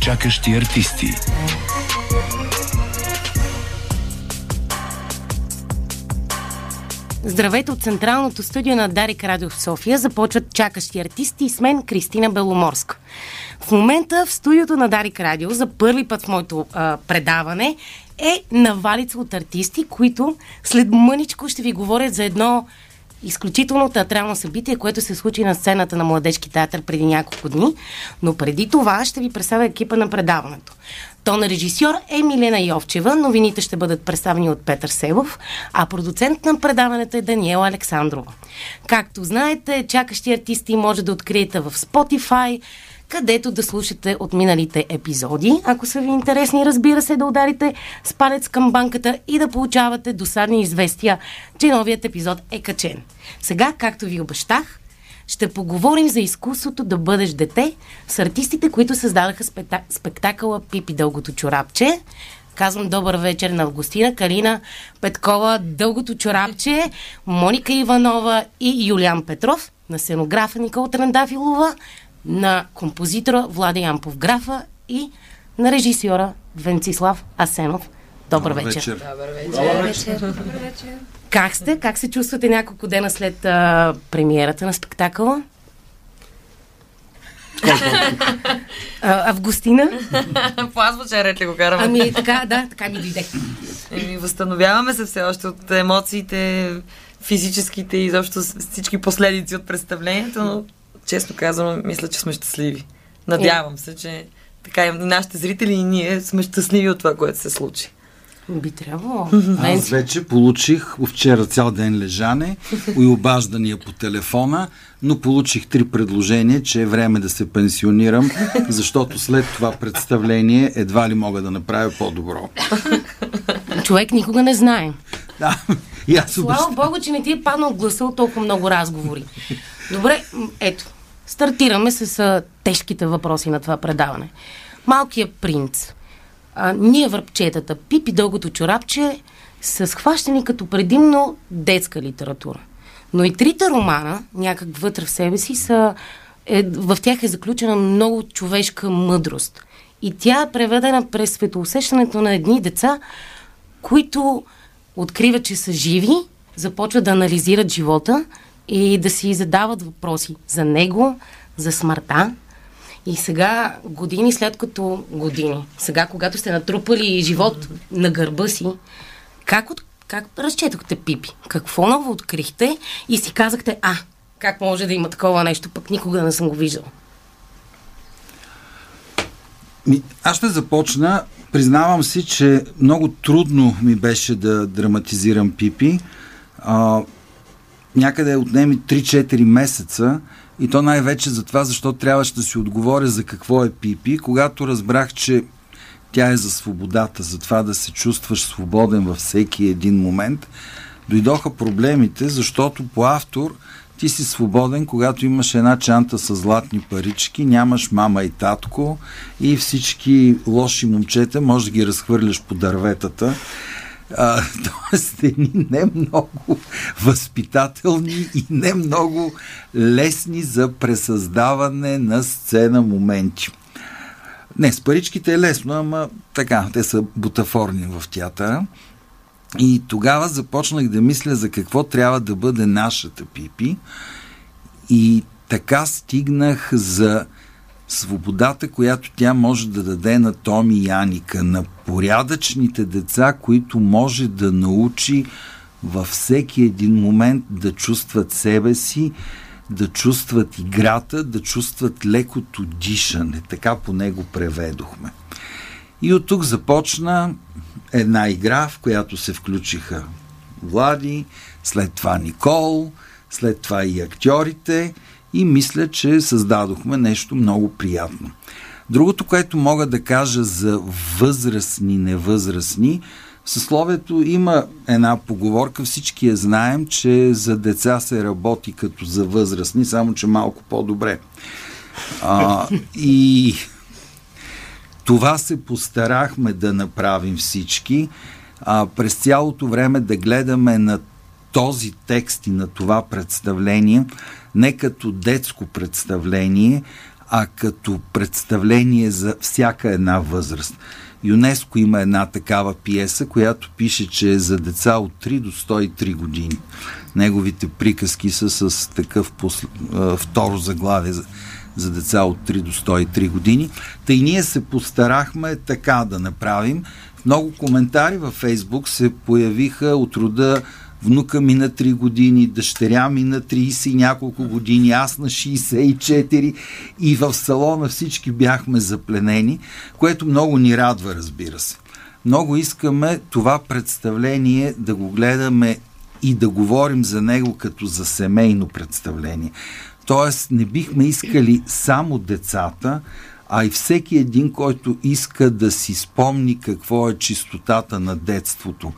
Чакащи артисти. Здравейте от Централното студио на Дарик Радио в София. Започват чакащи артисти и с мен Кристина Беломорска. В момента в студиото на Дарик Радио за първи път в моето а, предаване е навалица от артисти, които след мъничко ще ви говорят за едно изключително театрално събитие, което се случи на сцената на Младежки театър преди няколко дни. Но преди това ще ви представя екипа на предаването. То на режисьор е Милена Йовчева, новините ще бъдат представени от Петър Севов, а продуцент на предаването е Даниела Александрова. Както знаете, чакащи артисти може да откриете в Spotify, където да слушате от миналите епизоди. Ако са ви интересни, разбира се, да ударите с палец към банката и да получавате досадни известия, че новият епизод е качен. Сега, както ви обещах, ще поговорим за изкуството да бъдеш дете с артистите, които създадаха спекта... спектакъла Пипи Дългото чорапче. Казвам добър вечер на Августина, Калина Петкова, Дългото чорапче, Моника Иванова и Юлиан Петров, на сценографа Никол Трандафилова, на композитора Влади Ямпов Графа и на режисьора Венцислав Асенов. Добър, Добър вечер. вечер. Добър вечер. Добър вечер. Как сте? Как се чувствате няколко дена след а, премиерата на спектакъла? а, Августина? По азбучен ред ли го караме? Ами така, да, така ми дойде. Еми, възстановяваме се все още от емоциите, физическите и изобщо всички последици от представлението, но честно казано, мисля, че сме щастливи. Надявам се, че така и нашите зрители и ние сме щастливи от това, което се случи. Би трябвало. Аз вече получих вчера цял ден лежане и обаждания по телефона, но получих три предложения, че е време да се пенсионирам, защото след това представление едва ли мога да направя по-добро. Човек никога не знае. Да, и аз Слава. Богу, че не ти е паднал гласа от толкова много разговори. Добре, ето. Стартираме с а, тежките въпроси на това предаване. Малкият принц. А, ние върпчетата, Пипи дългото чорапче са схващани като предимно детска литература. Но и трите романа, някак вътре в себе си, са, е, в тях е заключена много човешка мъдрост. И тя е преведена през светоусещането на едни деца, които откриват, че са живи, започват да анализират живота и да си задават въпроси за него, за смъртта. И сега, години след като години, сега, когато сте натрупали живот на гърба си, как, от, как разчетохте Пипи? Какво ново открихте и си казахте, а, как може да има такова нещо, пък никога не съм го виждал. Аз ще започна. Признавам си, че много трудно ми беше да драматизирам Пипи. А, някъде отнеми 3-4 месеца и то най-вече за това, защото трябваше да си отговоря за какво е Пипи. Когато разбрах, че тя е за свободата, за това да се чувстваш свободен във всеки един момент, дойдоха проблемите, защото по автор ти си свободен, когато имаш една чанта с златни парички, нямаш мама и татко и всички лоши момчета може да ги разхвърляш по дърветата. А, тоест, едни не много възпитателни и не много лесни за пресъздаване на сцена моменти. Не, с паричките е лесно, ама така, те са бутафорни в театъра. И тогава започнах да мисля за какво трябва да бъде нашата пипи. И така стигнах за свободата, която тя може да даде на Томи и Аника, на порядъчните деца, които може да научи във всеки един момент да чувстват себе си, да чувстват играта, да чувстват лекото дишане. Така по него преведохме. И от тук започна една игра, в която се включиха Влади, след това Никол, след това и актьорите и мисля, че създадохме нещо много приятно. Другото, което мога да кажа за възрастни, невъзрастни, съсловието има една поговорка, всички я знаем, че за деца се работи като за възрастни, само че малко по-добре. А, и това се постарахме да направим всички, а, през цялото време да гледаме на този текст и на това представление не като детско представление, а като представление за всяка една възраст. ЮНЕСКО има една такава пиеса, която пише, че е за деца от 3 до 103 години. Неговите приказки са с такъв посл... второ заглавие за, за деца от 3 до 103 години. Та и ние се постарахме така да направим. Много коментари във Фейсбук се появиха от рода внука ми на 3 години, дъщеря ми на 30 и няколко години, аз на 64 и в салона всички бяхме запленени, което много ни радва, разбира се. Много искаме това представление да го гледаме и да говорим за него като за семейно представление. Тоест, не бихме искали само децата, а и всеки един, който иска да си спомни какво е чистотата на детството,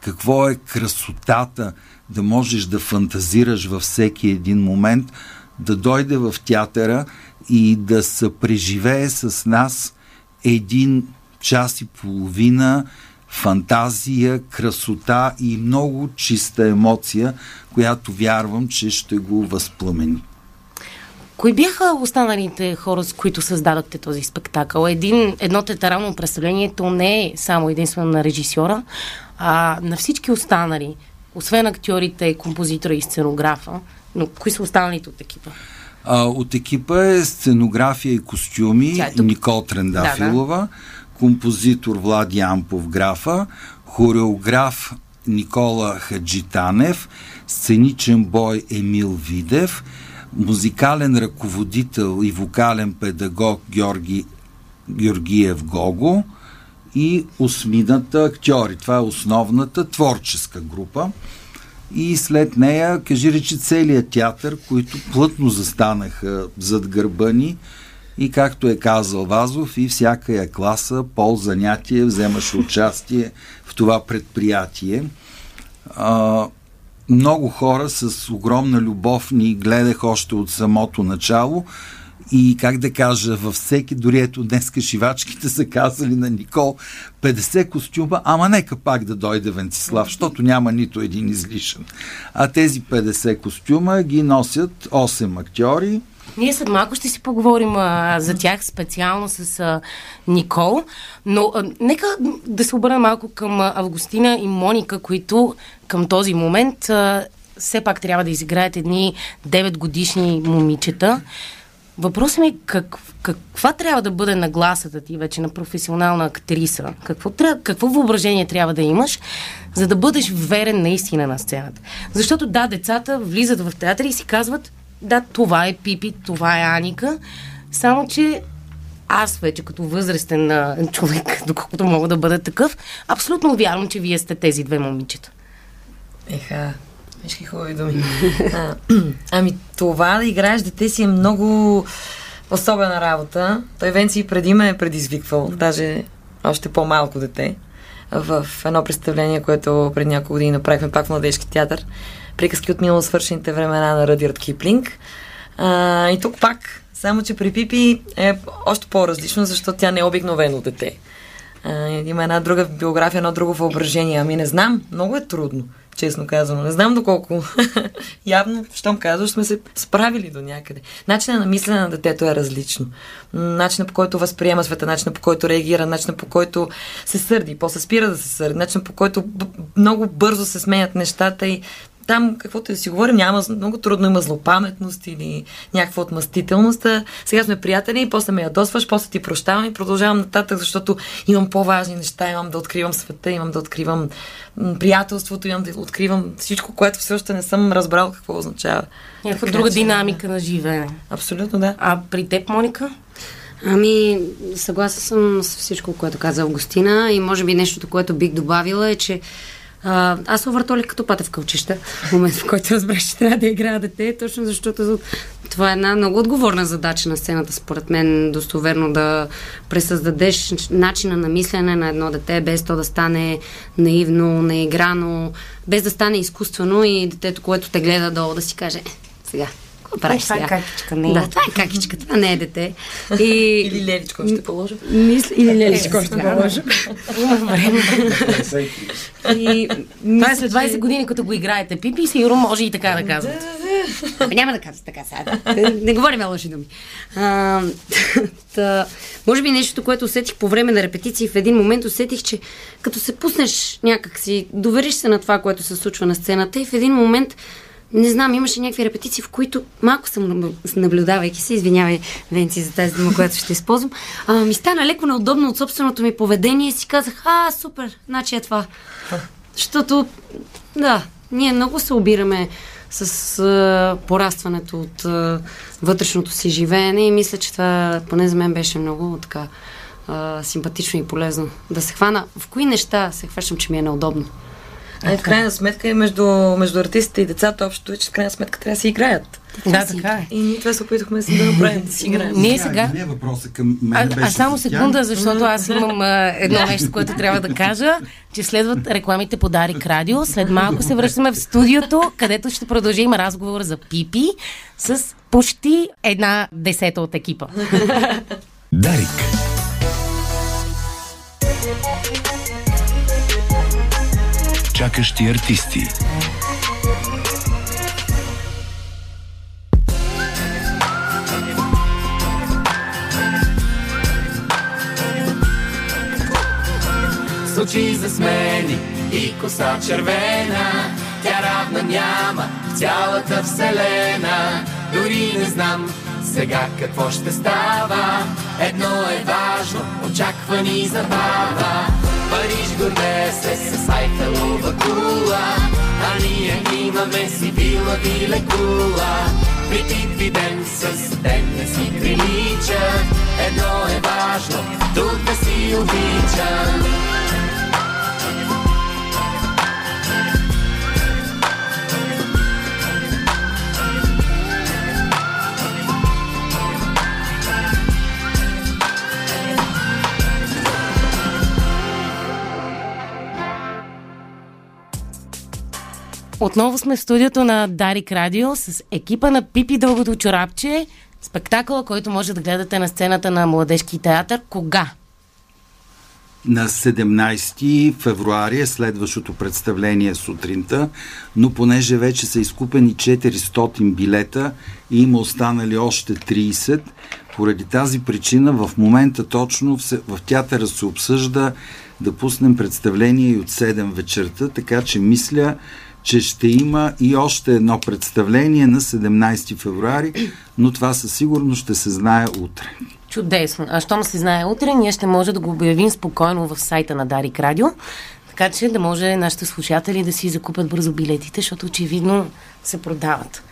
какво е красотата да можеш да фантазираш във всеки един момент, да дойде в театъра и да се преживее с нас един час и половина фантазия, красота и много чиста емоция, която вярвам, че ще го възпламени. Кои бяха останалите хора, с които създадахте този спектакъл? Един, едно театрално представление, то не е само единствено на режисьора, а на всички останали, освен актьорите, композитора и сценографа. Но кои са останалите от екипа? А, от екипа е сценография и костюми е Никол Трендафилова, да, да. композитор Влади Ампов Графа, хореограф Никола Хаджитанев, сценичен бой Емил Видев – музикален ръководител и вокален педагог Георги Георгиев Гого и осмината актьори. Това е основната творческа група. И след нея, кажи речи, целият театър, които плътно застанаха зад гърба ни и както е казал Вазов, и всяка я класа, пол занятие, вземаше участие в това предприятие. А, много хора с огромна любов ни гледах още от самото начало и как да кажа, във всеки, дори ето днеска шивачките са казали на Никол 50 костюма, ама нека пак да дойде Венцислав, защото няма нито един излишен. А тези 50 костюма ги носят 8 актьори, ние след малко ще си поговорим а, за тях специално с а, Никол, но а, нека да се обърнем малко към Августина и Моника, които към този момент а, все пак трябва да изиграят едни 9 годишни момичета. Въпросът ми е как, каква трябва да бъде нагласата ти вече на професионална актриса? Какво, трябва, какво въображение трябва да имаш, за да бъдеш верен наистина на сцената? Защото да, децата влизат в театър и си казват да, това е Пипи, това е Аника, само че аз вече като възрастен човек, доколкото мога да бъда такъв, абсолютно вярвам, че вие сте тези две момичета. Еха, виж хубави думи. а, ами това да играеш дете си е много особена работа. Той Венци преди ме е предизвиквал, даже още по-малко дете, в едно представление, което пред няколко години направихме пак в Младежки театър приказки от минало свършените времена на Радиард Киплинг. А, и тук пак, само че при Пипи е още по-различно, защото тя не е обикновено дете. А, има една друга биография, едно друго въображение. Ами не знам, много е трудно, честно казано. Не знам доколко. Явно, щом казваш, сме се справили до някъде. Начинът на мислене на детето е различно. Начинът по който възприема света, начинът по който реагира, начинът по който се сърди, после спира да се сърди, начинът по който много бързо се сменят нещата и там, каквото да си говорим, няма много трудно има злопаметност или някаква отмъстителност. Сега сме приятели и после ме ядосваш, после ти прощавам и продължавам нататък, защото имам по-важни неща, имам да откривам света, имам да откривам приятелството, имам да откривам всичко, което все още не съм разбрал какво означава. Някаква друга че... динамика на живеене. Абсолютно, да. А при теб, Моника? Ами, съгласен съм с всичко, което каза Августина и може би нещото, което бих добавила е, че а, аз се увъртолих като пата в кълчища, в момент в който разбрах, че трябва да играя дете, точно защото това е една много отговорна задача на сцената, според мен, достоверно да пресъздадеш начина на мислене на едно дете, без то да стане наивно, неиграно, без да стане изкуствено и детето, което те гледа долу, да си каже, е, сега, Какво правиш това е сега? какичка, не е. Да, това е какичка, това не е дете. И... Или леличко ще положа. Мисля, или леличко ще време. И, Това е след 20 години, като го играете Пипи, сигурно може и така да казвате. Ами няма да казвате така сега. Не, не говорим лъжи думи. А, та, може би нещото, което усетих по време на репетиции, в един момент усетих, че като се пуснеш някак си, довериш се на това, което се случва на сцената и в един момент не знам, имаше някакви репетиции, в които малко съм наб- наблюдавайки се, извинявай, Венци, за тази дума, която ще използвам, а, ми стана леко неудобно от собственото ми поведение и си казах, а, супер, значи е това. Защото, да, ние много се обираме с а, порастването от а, вътрешното си живеене и мисля, че това поне за мен беше много така а, симпатично и полезно. Да се хвана в кои неща се хващам, че ми е неудобно. А в крайна сметка и между, между артистите и децата общо е, че в крайна сметка трябва да си играят. Да, така е. И ние това се опитахме да направим, да си играем. Ние сега... Не е въпроса към мен. А, беше а само секунда, защото аз имам а, едно нещо, което трябва да кажа, че следват рекламите по Дарик Радио. След малко се връщаме в студиото, където ще продължим разговор за Пипи с почти една десета от екипа. Дарик. Чакащи артисти. С очи засмени и коса червена. Тя равна няма в цялата вселена. Дори не знам сега какво ще става. Едно е важно, очаква ни забава Париж горде се с Айфелова кула А ние имаме си вила ви лекула При Пипи ден с ден не си прилича Едно е важно, тук да си обичам Отново сме в студиото на Дарик Радио с екипа на Пипи Дългото чорапче. Спектакъла, който може да гледате на сцената на Младежки театър. Кога? На 17 февруари е следващото представление сутринта, но понеже вече са изкупени 400 билета и има останали още 30, поради тази причина в момента точно в, театъра се обсъжда да пуснем представление и от 7 вечерта, така че мисля, че ще има и още едно представление на 17 февруари, но това със сигурност ще се знае утре. Чудесно. А щом се знае утре, ние ще може да го обявим спокойно в сайта на Дарик Радио, така че да може нашите слушатели да си закупят бързо билетите, защото очевидно се продават.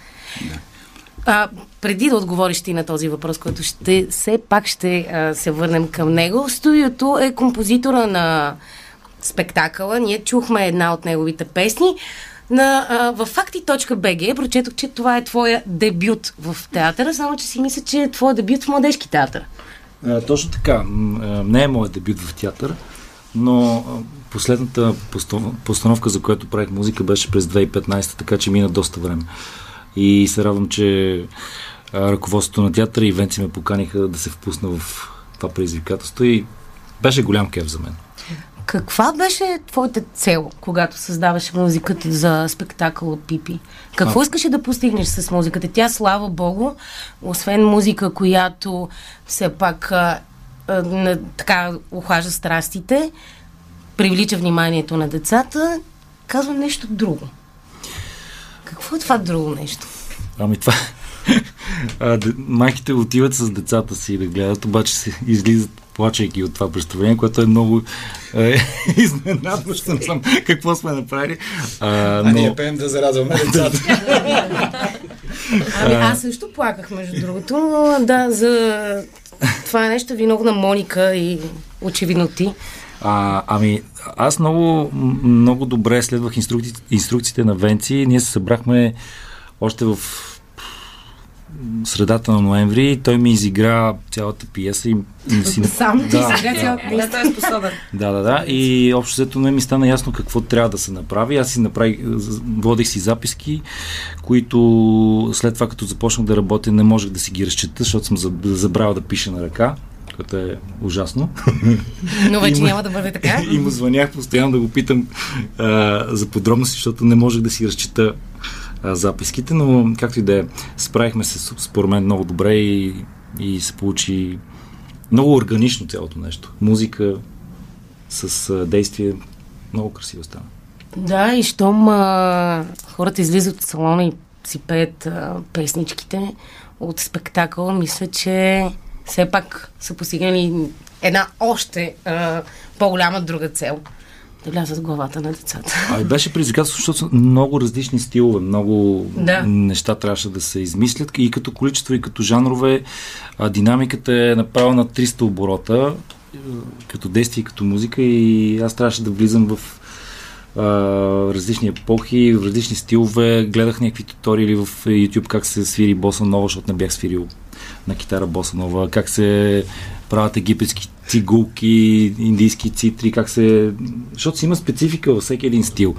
А, преди да отговориш ти на този въпрос, който ще, все пак ще а, се върнем към него, студиото е композитора на спектакъла. Ние чухме една от неговите песни. На, а, в факти.bg прочетох, че това е твоя дебют в театъра, само че си мисля, че е твоя дебют в младежки театър. А, точно така. Не е моят дебют в театър, но последната постановка, за която правих музика, беше през 2015, така че мина доста време. И се радвам, че ръководството на театъра и Венци ме поканиха да се впусна в това предизвикателство и беше голям кеф за мен. Каква беше твоята цел, когато създаваше музиката за спектакъла Пипи? Какво А. искаше да постигнеш с музиката? Тя, слава богу, освен музика, която все пак а, а, така охлажда страстите, привлича вниманието на децата, казва нещо друго. Какво е това друго нещо? Ами това... А, де- майките отиват с децата си да гледат, обаче се излизат плачейки от това представление, което е много е, изненадващо. Не знам какво сме направили. А, А но... ние пеем да зарадваме децата. Ами аз също плаках, между другото, но да, за това е нещо виновна Моника и очевидно ти. А, ами, аз много, много добре следвах инструкци... инструкциите на Венци. Ние се събрахме още в средата на ноември. Той ми изигра цялата пиеса и, и си... Сам ти Да. сега цялата Да, той е способен. Да, да, да. И общо взето не ми стана ясно какво трябва да се направи. Аз си направих, водих си записки, които след това, като започнах да работя, не можех да си ги разчета, защото съм заб- забравил да пиша на ръка, което е ужасно. Но вече няма да бъде така. и му звънях постоянно да го питам а, за подробности, защото не можех да си разчита записките, но както и да е, справихме се според мен много добре и, и се получи много органично цялото нещо. Музика с а, действие, много красиво стана. Да, и щом а, хората излизат от салона и си пеят а, песничките от спектакъл, мисля, че все пак са постигнали една още а, по-голяма друга цел. Да влязат в главата на децата. А и беше предизвикателство, защото са много различни стилове, много Да. неща трябваше да се измислят и като количество, и като жанрове. А, динамиката е направена на 300 оборота, като действие, като музика и аз трябваше да влизам в различни епохи, в различни стилове. Гледах някакви туториали в YouTube как се свири боса нова, защото не бях свирил на китара боса нова, как се правят египетски цигулки, индийски цитри, как се... Защото си има специфика във всеки един стил.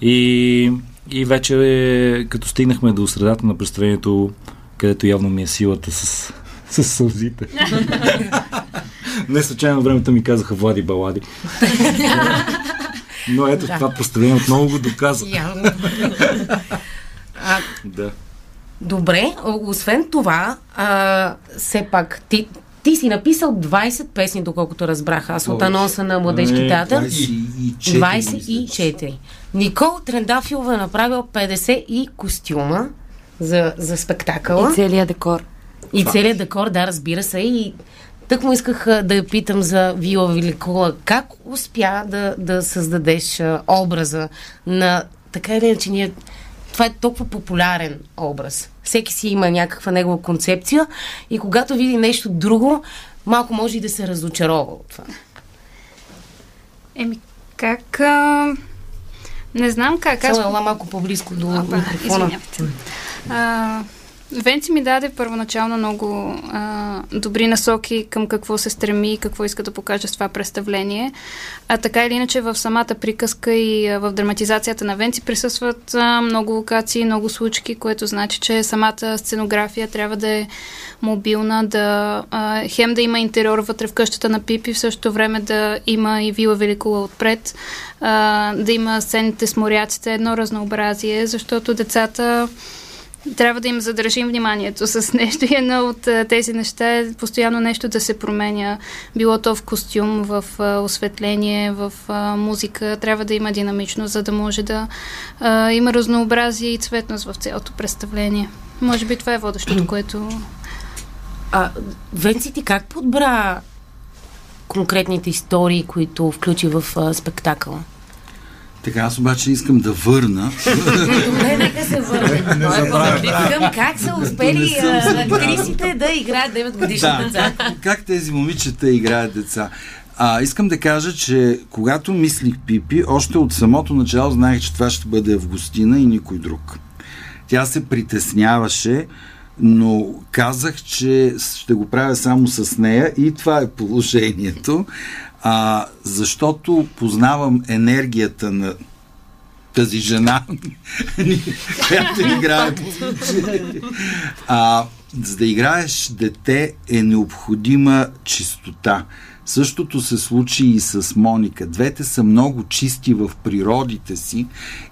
И, и вече, като стигнахме до средата на представлението, където явно ми е силата с, с сълзите. Не случайно времето ми казаха Влади Балади. Но ето това представление отново го доказва. Явно. А, Да. добре, освен това, а, все пак, ти, ти си написал 20 песни, доколкото разбрах аз от анонса на Младежки театър. 24. 24. Никол Трендафилова е направил 50 и костюма за, за спектакъла. И целият декор. И целият декор, да, разбира се. И тък му исках да я питам за Вила Великола. Как успя да, да създадеш образа на... Така или иначе, ние... Това е толкова популярен образ. Всеки си има някаква негова концепция и когато види нещо друго, малко може и да се разочарова от това. Еми, как... А... Не знам как. Аз... Само ела малко по-близко до микрофона. Извинявайте. А, Венци ми даде първоначално много а, добри насоки към какво се стреми и какво иска да покаже с това представление. А така или иначе в самата приказка и в драматизацията на Венци присъстват а, много локации, много случки, което значи, че самата сценография трябва да е мобилна, да а, хем да има интериор вътре в къщата на Пипи, в същото време да има и Вила Великола отпред, а, да има сцените с моряците, едно разнообразие, защото децата трябва да им задържим вниманието с нещо и едно от а, тези неща е постоянно нещо да се променя. Било то в костюм, в а, осветление, в а, музика. Трябва да има динамично, за да може да има разнообразие и цветност в цялото представление. Може би това е водещото, което... А, Венци, ти как подбра конкретните истории, които включи в а, спектакъла? Така, аз обаче искам да върна. Добре, нека се върнем. Искам как са успели актрисите да играят 9 годишни деца. как тези момичета играят деца. А, искам да кажа, че когато мислих Пипи, още от самото начало знаех, че това ще бъде Августина и никой друг. Тя се притесняваше, но казах, че ще го правя само с нея и това е положението. А, защото познавам енергията на тази жена, която играе. А, за да играеш дете е необходима чистота. Същото се случи и с Моника. Двете са много чисти в природите си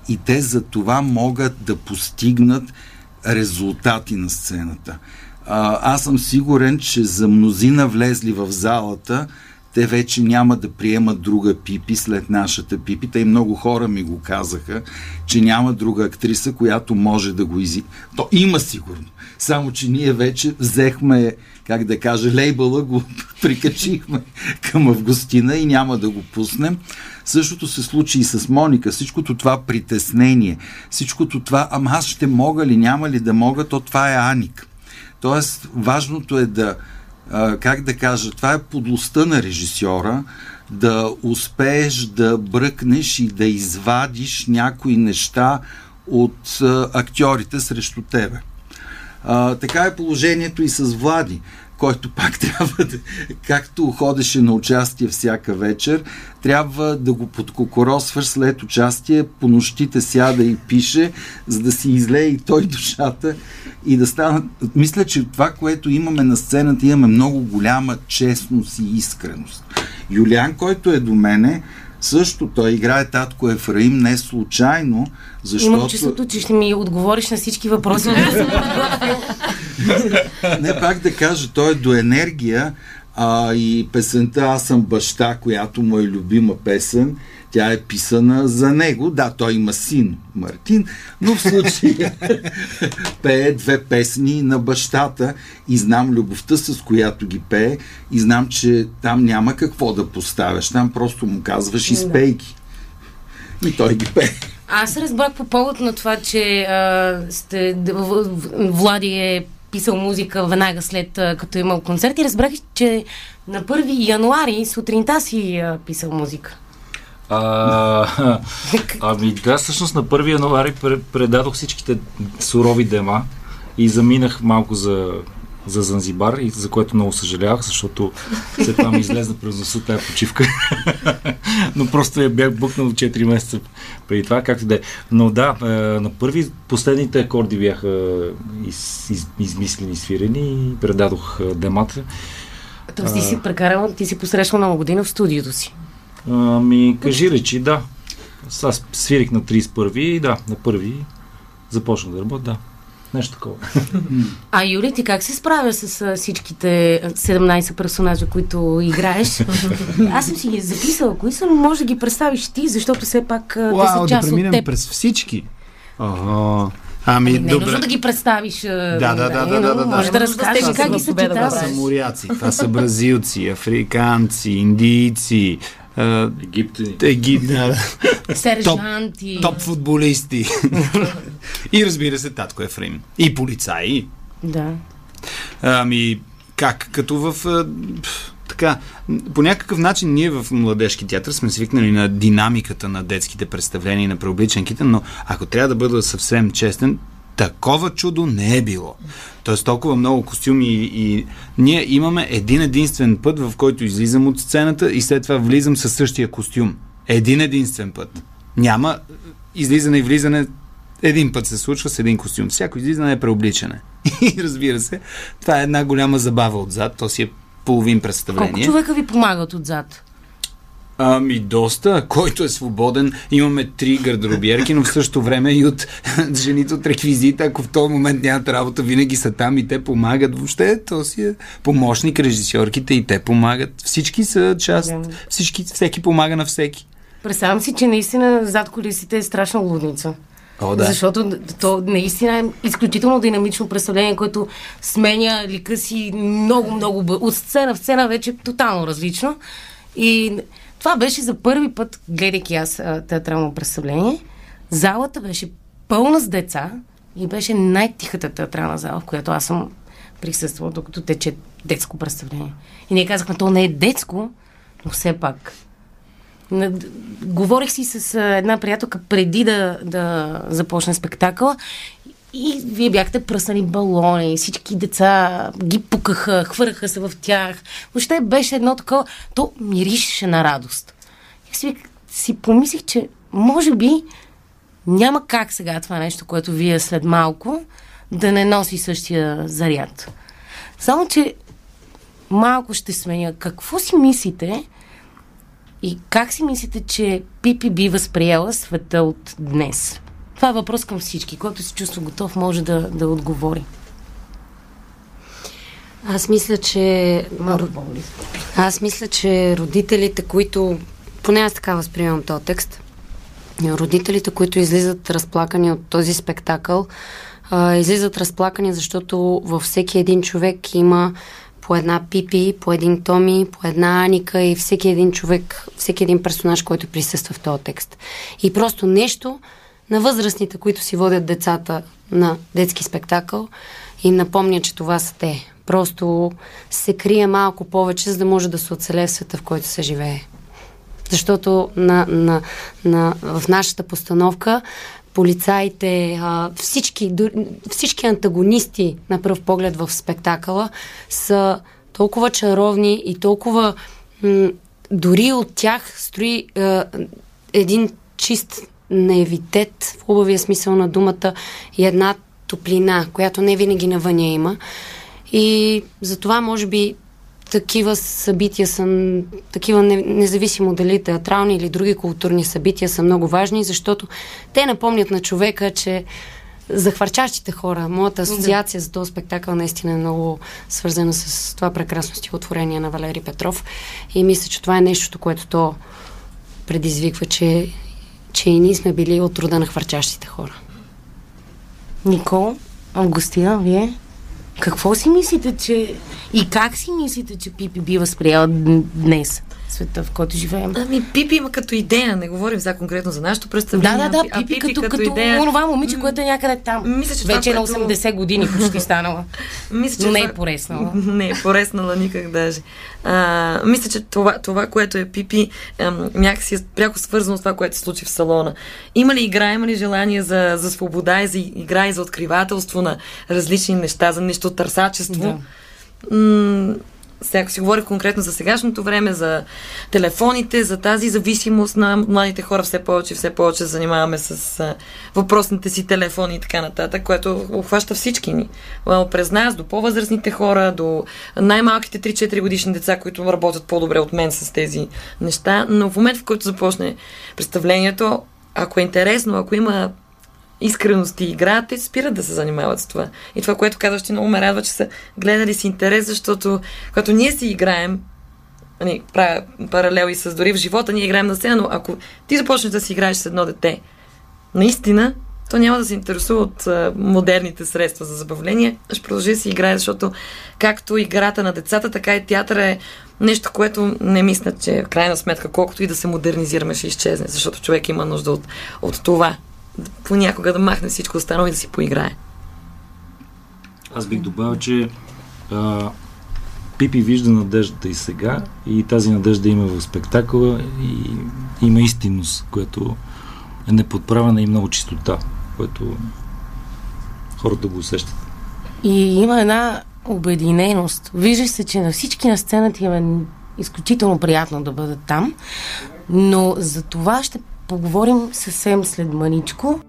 и те за това могат да постигнат резултати на сцената. А, аз съм сигурен, че за мнозина влезли в залата, те вече няма да приемат друга пипи след нашата пипи. Те и много хора ми го казаха, че няма друга актриса, която може да го изи. То има сигурно. Само, че ние вече взехме, как да кажа, лейбъла го прикачихме към Августина и няма да го пуснем. Същото се случи и с Моника. Всичкото това притеснение, всичкото това, ама аз ще мога ли, няма ли да мога, то това е Аник. Тоест, важното е да, как да кажа, това е подлостта на режисьора, да успееш да бръкнеш и да извадиш някои неща от актьорите срещу тебе. А, така е положението и с Влади който пак трябва да, както ходеше на участие всяка вечер, трябва да го подкокоросваш след участие, по нощите сяда и пише, за да си излее и той душата и да стана... Мисля, че това, което имаме на сцената, имаме много голяма честност и искреност. Юлиан, който е до мене, също той играе татко Ефраим не случайно, защото... Имам чувството, че ще ми отговориш на всички въпроси. не пак да кажа, той е до енергия а, и песента Аз съм баща, която му е любима песен, тя е писана за него. Да, той има син Мартин, но в случая пее две песни на бащата и знам любовта, с която ги пее и знам, че там няма какво да поставяш. Там просто му казваш изпейки. И той ги пее. Аз разбрах по повод на това, че а, сте, Влади е писал музика веднага след а, като е имал концерт и разбрах, че на 1 януари сутринта си а, писал музика. А, ами да, всъщност на 1 януари предадох всичките сурови дема и заминах малко за, за Занзибар, и за което много съжалявах, защото след това ми излезна през носа тази почивка. Но просто я бях букнал 4 месеца преди това, както да е. Но да, на първи, последните акорди бяха из, из, измислени, свирени и предадох демата. Тоест ти си прекарал, ти си посрещал нова година в студиото си. Ами, кажи речи, да. Аз свирих на 31 и да, на първи започнах да работя, да. Нещо такова. А Юли, ти как се справя с всичките 17 персонажа, които играеш? Аз съм си ги записала. Кои са, може да ги представиш ти, защото все пак Уау, те са част да преминем от теб. през всички. Ага. Ами, не е добре. нужно да ги представиш. Да, да, да, да, да, да. Може да разкажеш Да, как ги с победа, Това съчетаваш. са моряци, това са бразилци, африканци, индийци, Египтяни. Егип, да, да. Сержанти. топ футболисти. и разбира се, татко Ефрим. И полицаи. Да. Ами, как? Като в... така, по някакъв начин ние в младежки театър сме свикнали на динамиката на детските представления и на преобличанките, но ако трябва да бъда съвсем честен, такова чудо не е било. Тоест толкова много костюми и, и ние имаме един единствен път, в който излизам от сцената и след това влизам със същия костюм. Един единствен път. Няма излизане и влизане един път се случва с един костюм. Всяко излизане е преобличане. И разбира се, това е една голяма забава отзад. То си е половин Колко представление. човека ви помагат отзад? Ами доста. Който е свободен, имаме три гардеробиерки, но в същото време и от жените от реквизита, ако в този момент нямат работа, винаги са там и те помагат. Въобще, то си е помощник, режисьорките и те помагат. Всички са част, всички, всеки помага на всеки. Представям си, че наистина зад колисите е страшна лудница. О, да. Защото то наистина е изключително динамично представление, което сменя лика си много, много бъ... От сцена в сцена вече е тотално различно. И това беше за първи път, гледайки аз театрално представление. Залата беше пълна с деца и беше най-тихата театрална зала, в която аз съм присъствала, докато тече детско представление. И ние казахме, то не е детско, но все пак. Говорих си с една приятелка преди да, да започне спектакъла и вие бяхте пръснали балони, всички деца ги пукаха, хвърляха се в тях. Въобще беше едно такова, то миришеше на радост. И си, си помислих, че може би няма как сега това нещо, което вие след малко, да не носи същия заряд. Само, че малко ще сменя. Какво си мислите и как си мислите, че Пипи би възприела света от днес? Това е въпрос към всички. Който се чувства готов, може да, да отговори. Аз мисля, че... Аз мисля, че родителите, които... Поне аз така възприемам този текст. Родителите, които излизат разплакани от този спектакъл, а, излизат разплакани, защото във всеки един човек има по една Пипи, по един Томи, по една Аника и всеки един човек, всеки един персонаж, който присъства в този текст. И просто нещо на възрастните, които си водят децата на детски спектакъл, им напомня, че това са те. Просто се крие малко повече, за да може да се оцелее в света, в който се живее. Защото на, на, на, в нашата постановка полицаите, всички, всички антагонисти на пръв поглед в спектакъла са толкова чаровни и толкова дори от тях строи един чист наивитет, в хубавия смисъл на думата, и една топлина, която не винаги навъня има. И затова, може би, такива събития са, такива не, независимо дали театрални или други културни събития са много важни, защото те напомнят на човека, че за хвърчащите хора, моята асоциация за този спектакъл наистина е много свързана с това прекрасно стихотворение на Валери Петров и мисля, че това е нещото, което то предизвиква, че, че и ние сме били от рода на хвърчащите хора. Никол, Августина, вие? Какво си мислите, че... И как си мислите, че Пипи би възприела д- днес света, в който живеем? Ами, Пипи има като идея, не говорим сега конкретно за нашето представление. Да, да, да, а Пипи, като, като, като онова момиче, което е някъде там. Мисля, че Вече е на което- 80 години почти станала. Мисля, Но не е пореснала. Не е пореснала никак даже. А, мисля, че това, това, което е Пипи, ам, някакси е пряко свързано с това, което се случи в салона. Има ли игра, има ли желание за, за свобода и за игра и за откривателство на различни неща, за нещо търсачество? М- сега, ако си говори конкретно за сегашното време, за телефоните, за тази зависимост на младите хора, все повече и все повече занимаваме с а, въпросните си телефони и така нататък, което обхваща всички ни. През нас, до по-възрастните хора, до най-малките 3-4 годишни деца, които работят по-добре от мен с тези неща. Но в момент, в който започне представлението, ако е интересно, ако има искреност и игра, те спират да се занимават с това. И това, което казваш, ти много ме радва, че са гледали с интерес, защото когато ние си играем, нали, правя паралел и с дори в живота, ние играем на сцена, но ако ти започнеш да си играеш с едно дете, наистина, то няма да се интересува от а, модерните средства за забавление, ще продължи да си играе, защото както играта на децата, така и театъра е нещо, което не мисля, че в крайна сметка, колкото и да се модернизираме, ще изчезне, защото човек има нужда от, от това. Понякога да махне всичко останало и да си поиграе. Аз бих добавил, че а, Пипи вижда надеждата и сега и тази надежда има в спектакъла и има истинност, което е неподправена и много чистота, което хората го усещат. И има една обединеност. Вижда се, че на всички на сцената им е изключително приятно да бъдат там, но за това ще поговорим съвсем след маничко.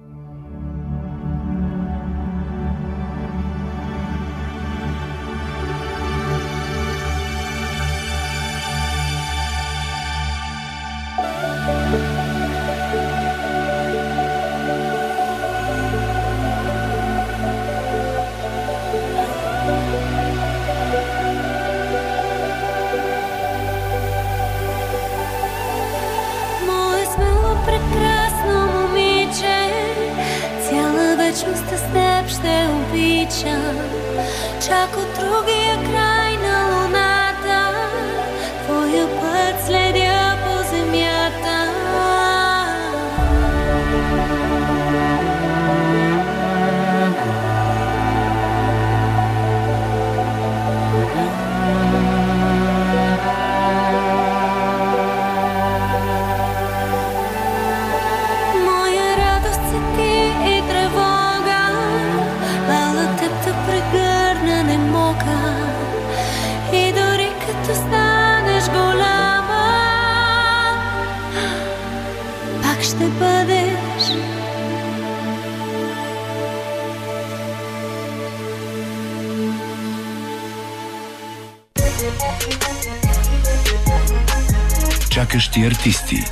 10.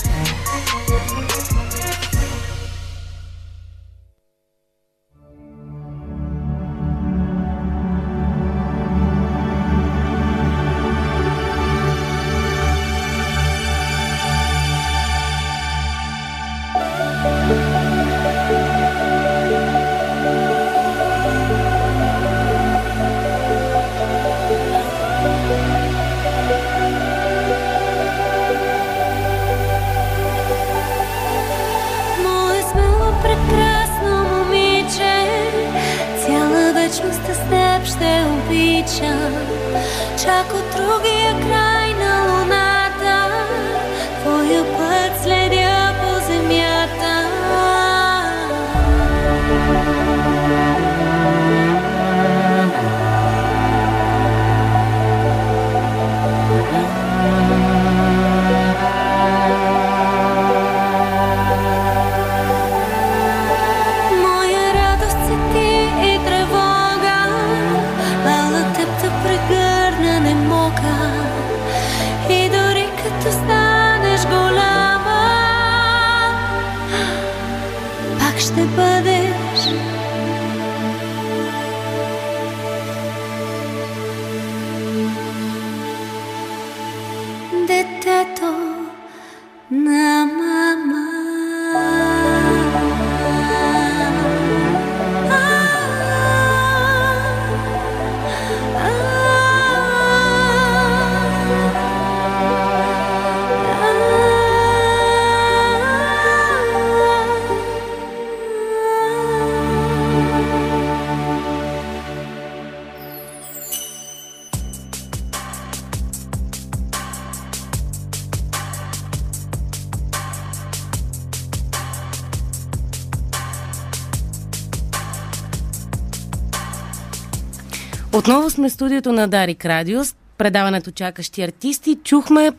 Отново сме в студиото на Дарик Радио. с Предаването Чакащи артисти. Чухме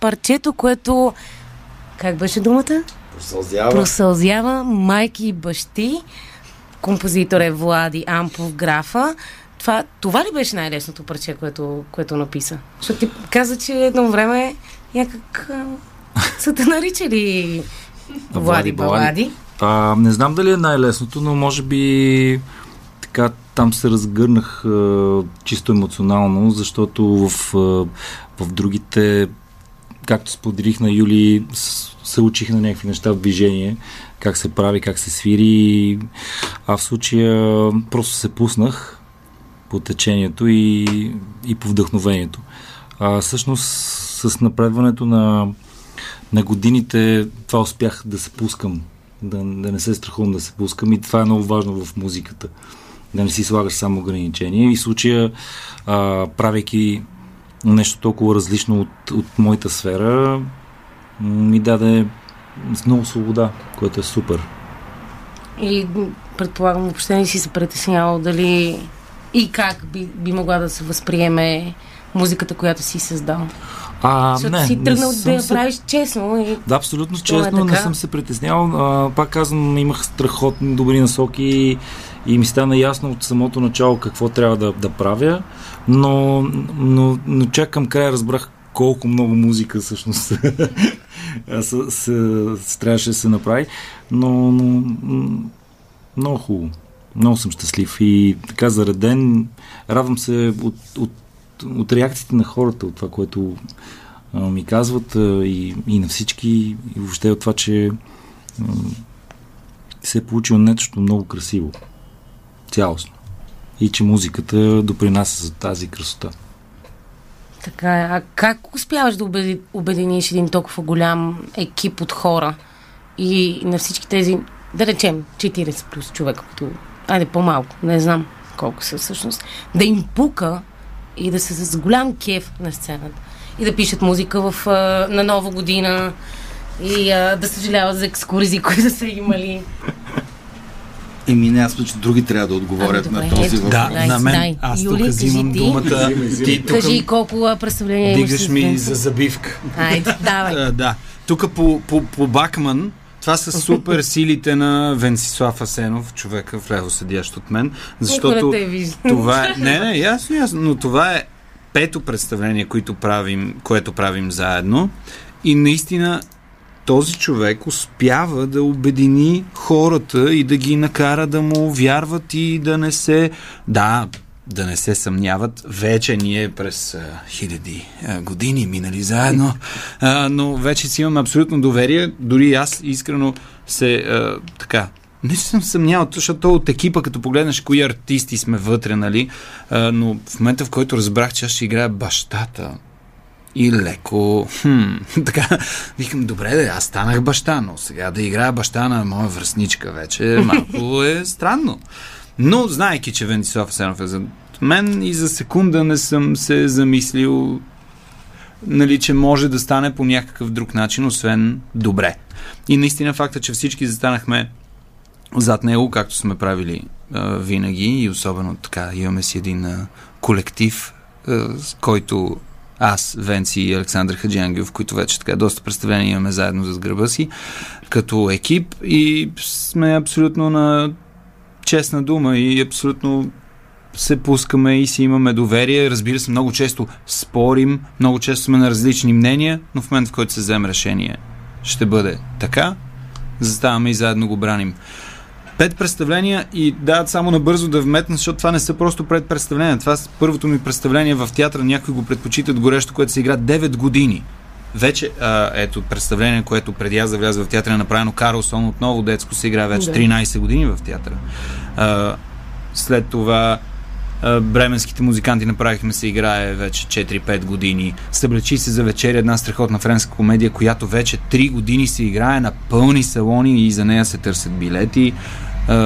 парчето, което... Как беше думата? Просълзява. Просълзява майки и бащи. Композитор е Влади Ампов Графа. Това, това ли беше най-лесното парче, което, което написа? Защото ти каза, че едно време някак са те наричали Влади Балади. А, не знам дали е най-лесното, но може би така там се разгърнах а, чисто емоционално, защото в, а, в другите, както споделих на Юли, се учих на някакви неща в движение, как се прави, как се свири, а в случая просто се пуснах по течението и, и по вдъхновението. А, всъщност с напредването на, на годините това успях да се пускам, да, да не се страхувам да се пускам и това е много важно в музиката. Да не си слагаш само ограничения. И в случая, а, правейки нещо толкова различно от, от моята сфера, ми даде много свобода, което е супер. И предполагам, въобще не си се притеснявал дали и как би, би могла да се възприеме музиката, която си създал. А, Защото не, си не тръгнал съм да я се- правиш честно. И... Да, абсолютно е честно, не така. съм се притеснявал. А, пак казвам, имах страхотни добри насоки и, ми стана ясно от самото начало какво трябва да, да правя, но, но, но чак към края разбрах колко много музика всъщност се, се, се, трябваше да се направи, но, но много хубаво. Много съм щастлив и така зареден. Радвам се от, от, от реакциите на хората, от това, което а, ми казват а, и, и на всички, и въобще от това, че а, се е получило нещо много красиво. Цялостно. И че музиката допринася за тази красота. Така е. А как успяваш да обединиш един толкова голям екип от хора и на всички тези, да речем, 40 плюс човека, като, айде по-малко, не знам колко са всъщност, да им пука и да са с голям кеф на сцената и да пишат музика в, на нова година и да съжаляват за екскурзии, които са имали. Еми не, аз мисля, че други трябва да отговорят Ами, на този въпрос. Да, Дай, на мен. Аз Юли, тук взимам ти. думата. Ти тук Кажи колко представления дигаш ми за забивка. Айде, давай. А, да. Тук по, по, по Бакман, това са супер силите на Венцислав Асенов, човека в лево седящ от мен, защото вижда. това е... Не, не, ясно, ясно, но това е пето представление, което правим, което правим заедно и наистина този човек успява да обедини хората и да ги накара да му вярват и да не се... Да, да не се съмняват. Вече ние през а, хиляди а, години минали заедно, а, но вече си имаме абсолютно доверие. Дори аз искрено се а, така не че съм съмнявал, защото то от екипа, като погледнеш кои артисти сме вътре, нали, а, но в момента, в който разбрах, че аз ще играя бащата, и леко, хм, така, викам, добре, да, аз станах баща, но сега да играя баща на моя връзничка вече, малко е странно. Но, знаеки, че Венцислав Асенов е за мен и за секунда не съм се замислил, нали, че може да стане по някакъв друг начин, освен добре. И наистина факта, че всички застанахме зад него, както сме правили а, винаги и особено така имаме си един а, колектив, а, с който аз, Венци и Александър Хаджиангелов, които вече така доста представления имаме заедно зад гърба си, като екип и сме абсолютно на честна дума и абсолютно се пускаме и си имаме доверие. Разбира се, много често спорим, много често сме на различни мнения, но в момента, в който се вземе решение, ще бъде така. Заставаме и заедно го браним. Пет представления и да, само набързо да вметна, защото това не са просто пред представления. Това е първото ми представление в театъра. Някои го предпочитат горещо, което се игра 9 години. вече, а, ето, представление, което преди аз да вляза в театъра е направено Карлсон, отново детско се играе вече Да. 13 години в театъра. А, след това бременските музиканти направихме се играе вече 4-5 години. Съблечи се за вечеря една страхотна френска комедия, която вече 3 години се играе на пълни салони и за нея се търсят билети.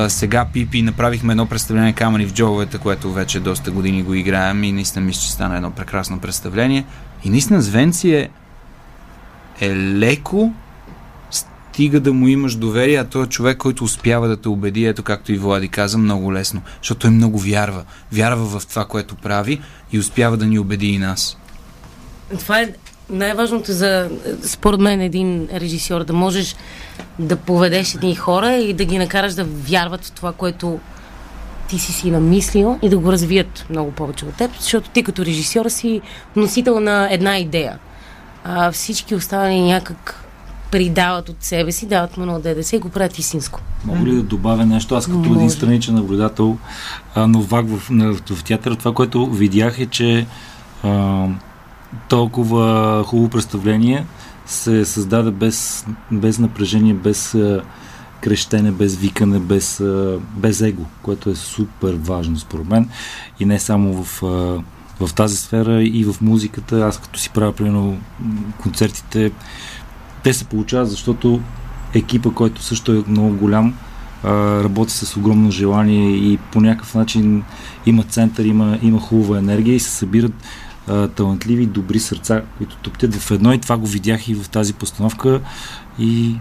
Сега Пипи направихме едно представление Камъни в джобовете, което вече доста години го играем и наистина мисля, че стана едно прекрасно представление. И наистина Звенци е, е леко, стига да му имаш доверие, а той е човек, който успява да те убеди, ето както и Влади каза, много лесно, защото той много вярва. Вярва в това, което прави и успява да ни убеди и нас. Това е най-важното за, според мен, един режисьор, да можеш да поведеш едни хора и да ги накараш да вярват в това, което ти си си намислил и да го развият много повече от теб, защото ти като режисьор си носител на една идея. А всички останали някак придават от себе си, дават му на ДДС и го правят истинско. Мога ли да добавя нещо? Аз като един Може. страничен наблюдател, а, новак в, на, в театъра, това, което видях е, че а, толкова хубаво представление се създаде без, без напрежение, без крещене, без викане, без, без его, което е супер важно според мен. И не само в, в тази сфера, и в музиката. Аз като си правя, примерно, концертите, те се получават, защото екипа, който също е много голям, работи с огромно желание и по някакъв начин има център, има, има хубава енергия и се събират а, талантливи, добри сърца, които топтят в едно и това го видях и в тази постановка и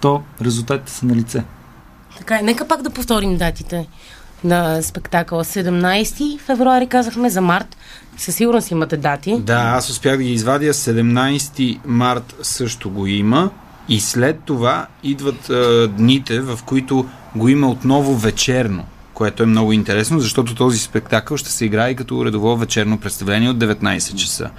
то резултатите са на лице. Така е, нека пак да повторим датите на спектакъла. 17 февруари казахме за март. Със сигурност имате дати. Да, аз успях да ги извадя. 17 март също го има. И след това идват а, дните, в които го има отново вечерно, което е много интересно, защото този спектакъл ще се играе като редово вечерно представление от 19 часа.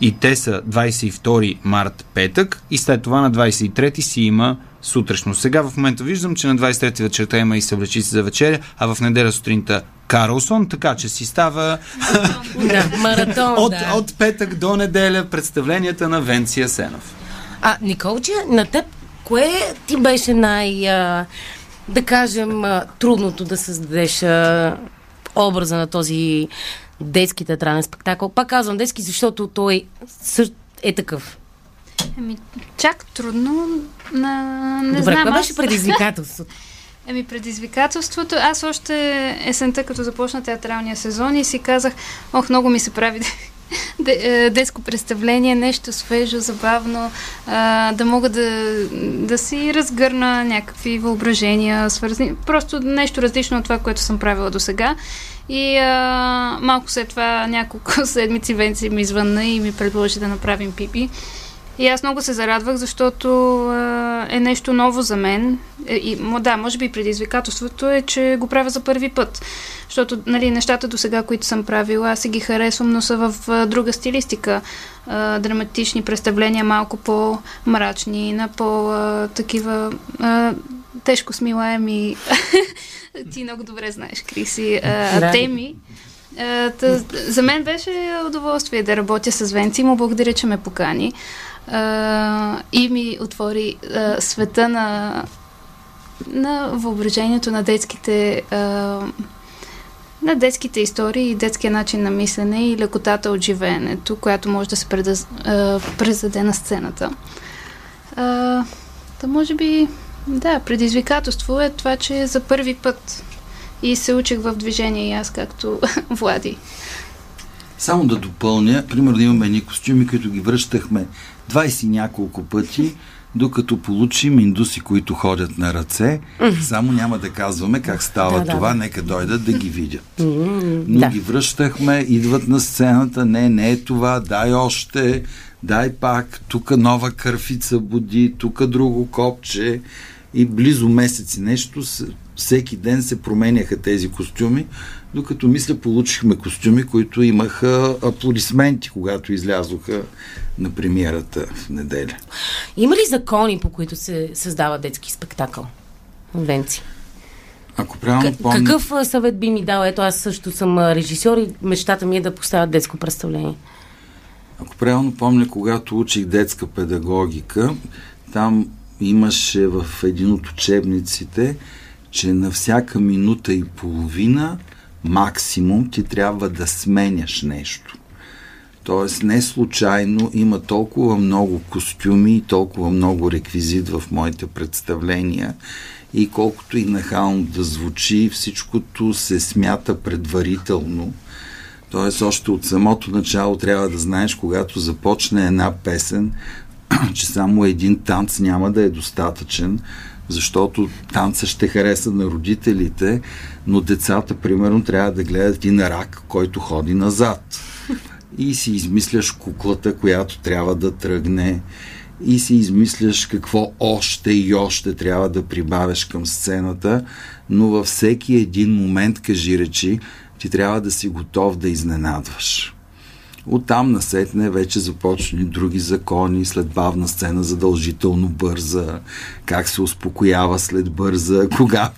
И те са 22 март петък и след това на 23 си има сутрешно. Сега в момента виждам, че на 23 вечерта има и съвлечи се за вечеря, а в неделя сутринта Карлсон, така че си става Да, маратон, от, да. от петък до неделя представленията на Венция Сенов. А, Николче, на теб, кое ти беше най, а, да кажем, трудното да създадеш образа на този детски театрален спектакъл? Пак казвам детски, защото той е такъв. Еми, чак трудно. На... Не Добре, знам, кое аз- беше предизвикателството? Еми, предизвикателството. Аз още есента, като започна театралния сезон и си казах, ох, много ми се прави детско представление, нещо свежо, забавно, да мога да, да си разгърна някакви въображения, свързани, просто нещо различно от това, което съм правила до сега. И а, малко след това, няколко седмици Венци ми звънна и ми предложи да направим пипи. И аз много се зарадвах, защото а, е нещо ново за мен. Е, и, да, може би предизвикателството е, че го правя за първи път. Защото нали, нещата до сега, които съм правила, аз си ги харесвам, но са в а, друга стилистика. А, драматични представления, малко по-мрачни, на по-такива тежко смилаеми. Ти много добре знаеш, Криси. А, теми. Та, за мен беше удоволствие да работя с Венци. Му благодаря, че ме покани. А, и ми отвори а, света на, на въображението на детските а, на детските истории и детския начин на мислене и лекотата от живеенето, която може да се предаз, а, презаде на сцената. А, да може би, да, предизвикателство е това, че за първи път и се учих в движение и аз, както Влади. Само да допълня, примерно имаме едни костюми, които ги връщахме 20 и няколко пъти, докато получим индуси, които ходят на ръце. Само няма да казваме как става Да, това, да. нека дойдат да ги видят. Но да. ги връщахме, идват на сцената, не, не е това, дай още, дай пак, тук нова кърфица буди, тук друго копче и близо месец и нещо, всеки ден се променяха тези костюми, докато мисля получихме костюми, които имаха аплодисменти, когато излязоха на премиерата в неделя. Има ли закони, по които се създава детски спектакъл? Венци. Ако правилно К- помня... какъв съвет би ми дал? Ето аз също съм режисьор и мечтата ми е да поставя детско представление. Ако правилно помня, когато учих детска педагогика, там имаше в един от учебниците, че на всяка минута и половина максимум ти трябва да сменяш нещо. Тоест не случайно има толкова много костюми и толкова много реквизит в моите представления и колкото и нахално да звучи, всичкото се смята предварително. Тоест още от самото начало трябва да знаеш, когато започне една песен, че само един танц няма да е достатъчен, защото танца ще хареса на родителите, но децата, примерно, трябва да гледат и на рак, който ходи назад. И си измисляш куклата, която трябва да тръгне и си измисляш какво още и още трябва да прибавяш към сцената, но във всеки един момент, кажи речи, ти трябва да си готов да изненадваш. Оттам насетне вече започни други закони, след бавна сцена задължително бърза, как се успокоява след бърза, кога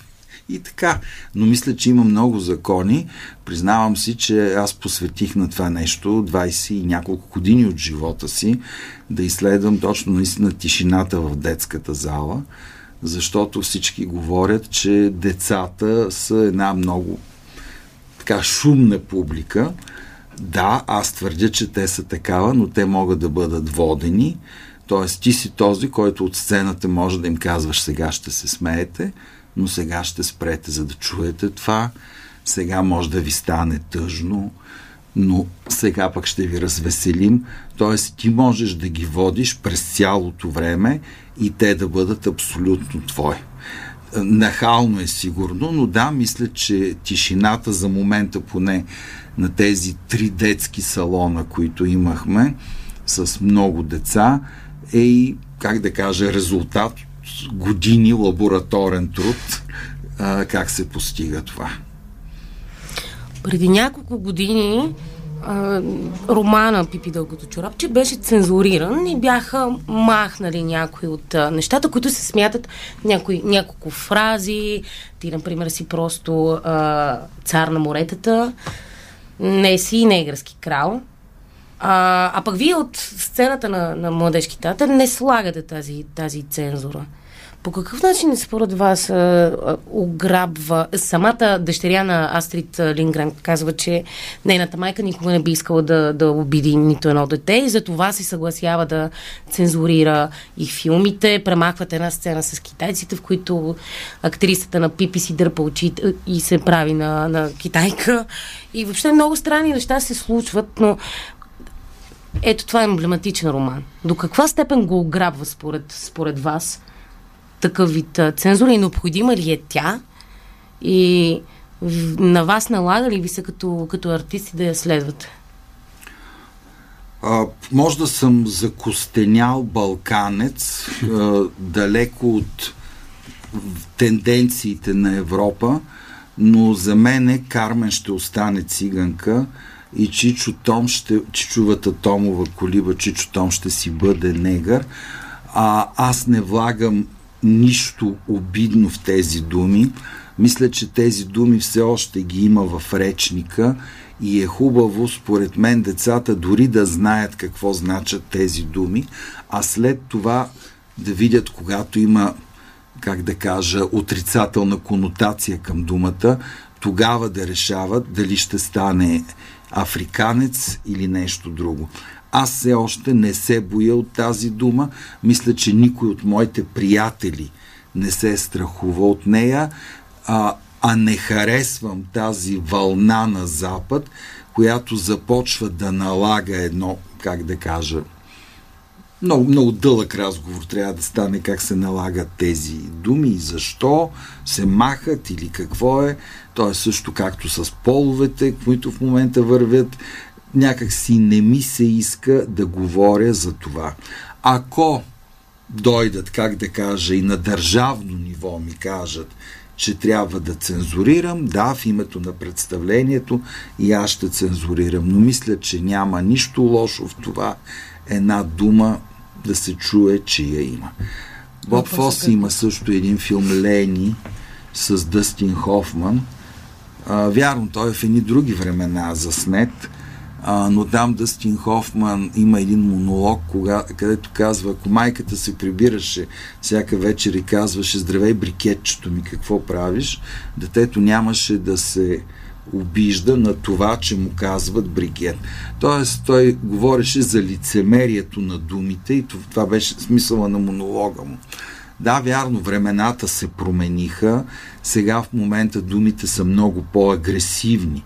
и така. Но мисля, че има много закони. Признавам си, че аз посветих на това нещо 20 и няколко години от живота си да изследвам точно наистина тишината в детската зала, защото всички говорят, че децата са една много така шумна публика. Да, аз твърдя, че те са такава, но те могат да бъдат водени. Тоест, ти си този, който от сцената може да им казваш сега ще се смеете, но сега ще спрете, за да чуете това. Сега може да ви стане тъжно, но сега пък ще ви развеселим. Тоест, ти можеш да ги водиш през цялото време и те да бъдат абсолютно твои. Нахално е сигурно, но да, мисля, че тишината за момента поне на тези три детски салона, които имахме с много деца, е и, как да кажа, резултат години лабораторен труд а, как се постига това. Преди няколко години романа Пипи Дългото чорапче беше цензуриран и бяха махнали някои от а, нещата, които се смятат някои, няколко фрази. Ти, например, си просто а, цар на моретата, не си негърски крал. А, а пък вие от сцената на, на Младежки театър не слагате тази, тази цензура. По какъв начин според вас а, ограбва самата дъщеря на Астрид Лингрен казва, че нейната майка никога не би искала да, да обиди нито едно дете и за това се съгласява да цензурира и филмите. Премахват една сцена с китайците, в които актрисата на Пипи си дърпа очите и се прави на, на китайка. И въобще много странни неща се случват, но ето това е емблематичен роман. До каква степен го ограбва според, според вас? Такъв вид цензура и необходима ли е тя? И на вас налага ли ви се като, като артисти да я следвате? А, може да съм закостенял балканец, а, далеко от тенденциите на Европа, но за мен Кармен ще остане циганка и Чичо Том ще, Чичовата Томова колиба, Чичо Том ще си бъде негър. А, аз не влагам нищо обидно в тези думи. Мисля, че тези думи все още ги има в речника и е хубаво, според мен, децата дори да знаят какво значат тези думи, а след това да видят, когато има, как да кажа, отрицателна конотация към думата, тогава да решават дали ще стане африканец или нещо друго. Аз все още не се боя от тази дума. Мисля, че никой от моите приятели не се е страхува от нея, а, а не харесвам тази вълна на Запад, която започва да налага едно, как да кажа, много, много дълъг разговор трябва да стане как се налагат тези думи и защо се махат или какво е. То е също както с половете, които в момента вървят някак си не ми се иска да говоря за това. Ако дойдат, как да кажа, и на държавно ниво ми кажат, че трябва да цензурирам, да, в името на представлението и аз ще цензурирам, но мисля, че няма нищо лошо в това една дума да се чуе, че я има. Боб Фос има също един филм Лени с Дъстин Хофман. А, вярно, той е в едни други времена заснет, А, но там Дъстин Хофман има един монолог, кога, където казва, ако майката се прибираше всяка вечер и казваше, здравей брикетчето ми, какво правиш, детето нямаше да се обижда на това, че му казват бригет. Тоест, той говореше за лицемерието на думите и това беше смисъла на монолога му. Да, вярно, времената се промениха. Сега в момента думите са много по-агресивни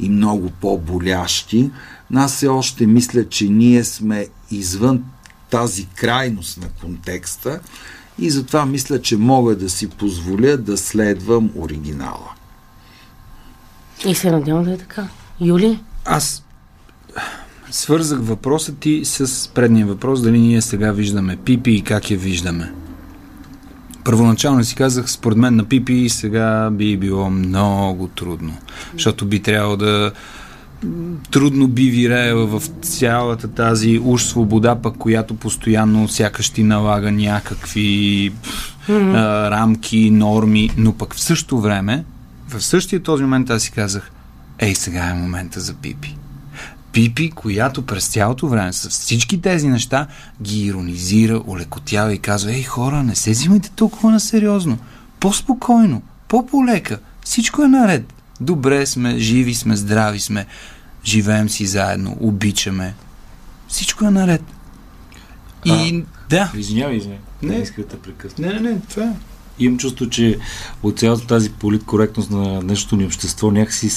и много по-болящи. Но аз все още мисля, че ние сме извън тази крайност на контекста и затова мисля, че мога да си позволя да следвам оригинала. И се надявам да е така. Юли? Аз свързах въпроса ти с предния въпрос, дали ние сега виждаме Пипи и как я виждаме. Първоначално си казах, според мен на Пипи сега би било много трудно, защото би трябвало да трудно би виреела в цялата тази уж свобода, пък която постоянно сякаш ти налага някакви mm-hmm. а, рамки, норми, но пък в същото време, в същия този момент аз си казах, ей, сега е момента за Пипи. Пипи, която през цялото време с всички тези неща ги иронизира, улекотява и казва, ей хора, не се взимайте толкова на сериозно. По-спокойно, по-полека, всичко е наред. Добре сме, живи сме, здрави сме, живеем си заедно, обичаме. Всичко е наред. И А, да. Извинявай, извинявай. Не. Не исках да прекъсна. Не, не, не, това е. Имам чувство, че от цялата тази политкоректност на днешното ни общество някакси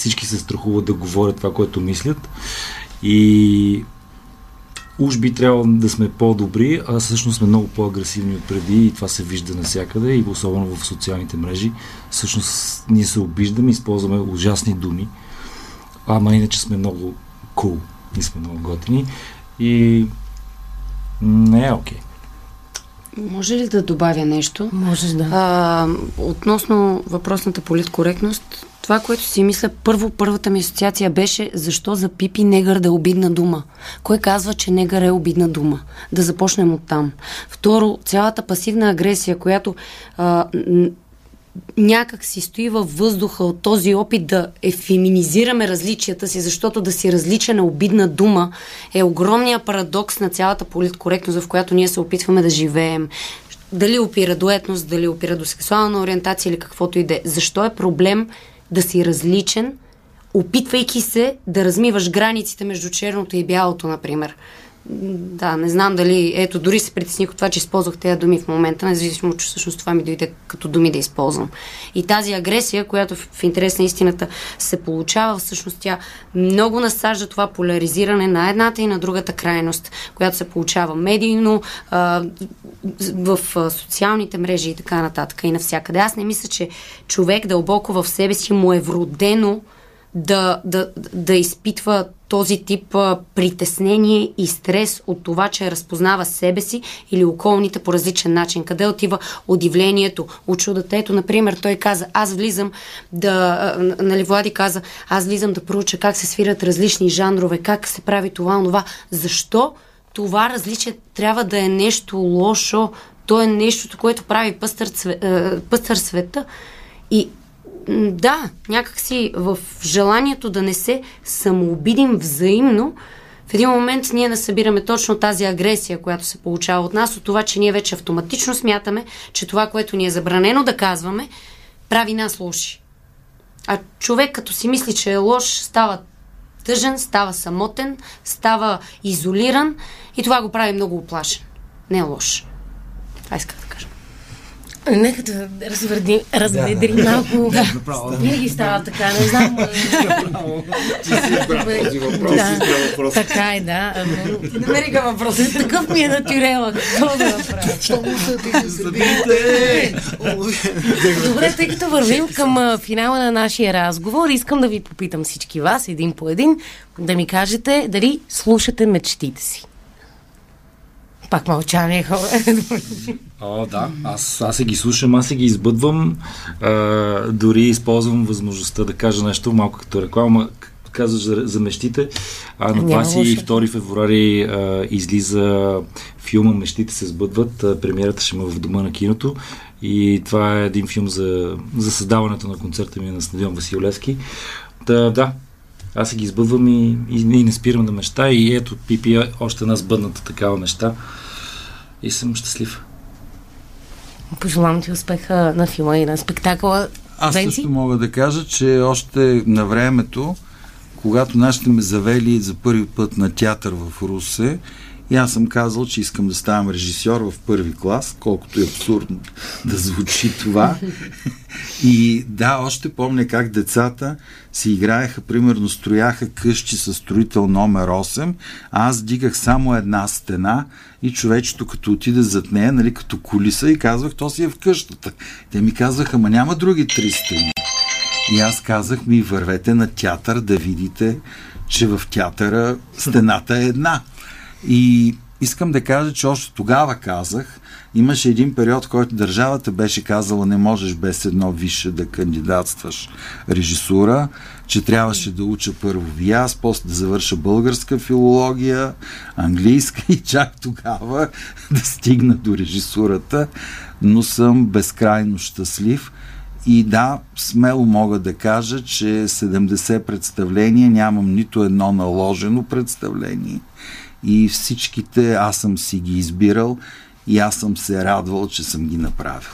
всички се страхуват да говорят това, което мислят и уж би трябвало да сме по-добри, а всъщност сме много по-агресивни от преди и това се вижда навсякъде и особено в социалните мрежи. Всъщност ние се обиждаме, използваме ужасни думи, ама иначе сме много cool, ние сме много готини и не е окей. Okay. Може ли да добавя нещо? Можеш да. А, относно въпросната политкоректност, това, което си мисля, първо, първата ми асоциация беше защо за Пипи негър да е обидна дума. Кой казва, че негър е обидна дума? Да започнем от там. Второ, цялата пасивна агресия, която а, някак си стои във въздуха от този опит да ефеминизираме различията си, защото да си различен е обидна дума, е огромния парадокс на цялата политкоректност, в която ние се опитваме да живеем. Дали опира до етност, дали опира до сексуална ориентация или каквото и да е. Защо е проблем да си различен, опитвайки се да размиваш границите между черното и бялото, например. Да, не знам дали... Ето, дори се притесних от това, че използвах тези думи в момента, независимо, че всъщност това ми дойде като думи да използвам. И тази агресия, която в, интерес на истината се получава, всъщност тя много насажда това поляризиране на едната и на другата крайност, която се получава медийно, в социалните мрежи и така нататък и навсякъде. Аз не мисля, че човек дълбоко в себе си му е вродено да, да, да изпитва този тип а, притеснение и стрес от това, че разпознава себе си или околните по различен начин. Къде отива удивлението, очудата? Ето, например, той каза, аз влизам да, а, нали, Влади каза, аз влизам да проуча как се свират различни жанрове, как се прави това, това. Защо това различие трябва да е нещо лошо? То е нещото, което прави пъстър, пъстър света. И да, някакси в желанието да не се самообидим взаимно, в един момент ние не събираме точно тази агресия, която се получава от нас, от това, че ние вече автоматично смятаме, че това, което ни е забранено да казваме, прави нас лоши. А човек, като си мисли, че е лош, става тъжен, става самотен, става изолиран и това го прави много оплашен. Не е лош. Това исках да кажа. Нека да разведрим, разведрим да, малко. Да, Винаги става така, не знам. да, така е, да. Намериха въпроса. Такъв ми е натюрела. Какво да направя? Що му се Добре, тъй като вървим към финала на нашия разговор, искам да ви попитам всички вас, един по един, да ми кажете дали слушате мечтите си. Пак мълчание, хора. О, да. Аз, аз се ги слушам, аз се ги избъдвам. А, дори използвам възможността да кажа нещо малко като реклама. Казваш за, за мечтите. А на 22 февруари а, излиза филма Мечтите се сбъдват. А, премиерата ще има в дома на киното. И това е един филм за, за създаването на концерта ми на Стадион Василевски. Да, да, аз си ги избъдвам и, и, и не спирам да мечта. И ето, Пипи още една сбъдната такава мечта. И съм щастлив. Пожелавам ти успеха на филма и на спектакъла. Аз Венци? също мога да кажа, че още на времето, когато нашите ме завели за първи път на театър в Русе, и аз съм казал, че искам да ставам режисьор в първи клас, колкото е абсурдно да звучи това. И да, още помня как децата си играеха, примерно строяха къщи с строител номер 8, а аз дигах само една стена и човечето като отиде зад нея, нали, като колиса и казвах, то си е в къщата. Те ми казваха, ма няма други три стени. И аз казах ми, вървете на театър да видите, че в театъра стената е една. И искам да кажа, че още тогава казах, имаше един период, в който държавата беше казала, не можеш без едно висше да кандидатстваш режисура, че трябваше да уча първо ВИАС, после да завърша българска филология, английска и чак тогава да стигна до режисурата, но съм безкрайно щастлив. И да, смело мога да кажа, че 70 представления нямам нито едно наложено представление. И всичките аз съм си ги избирал и аз съм се радвал, че съм ги направил.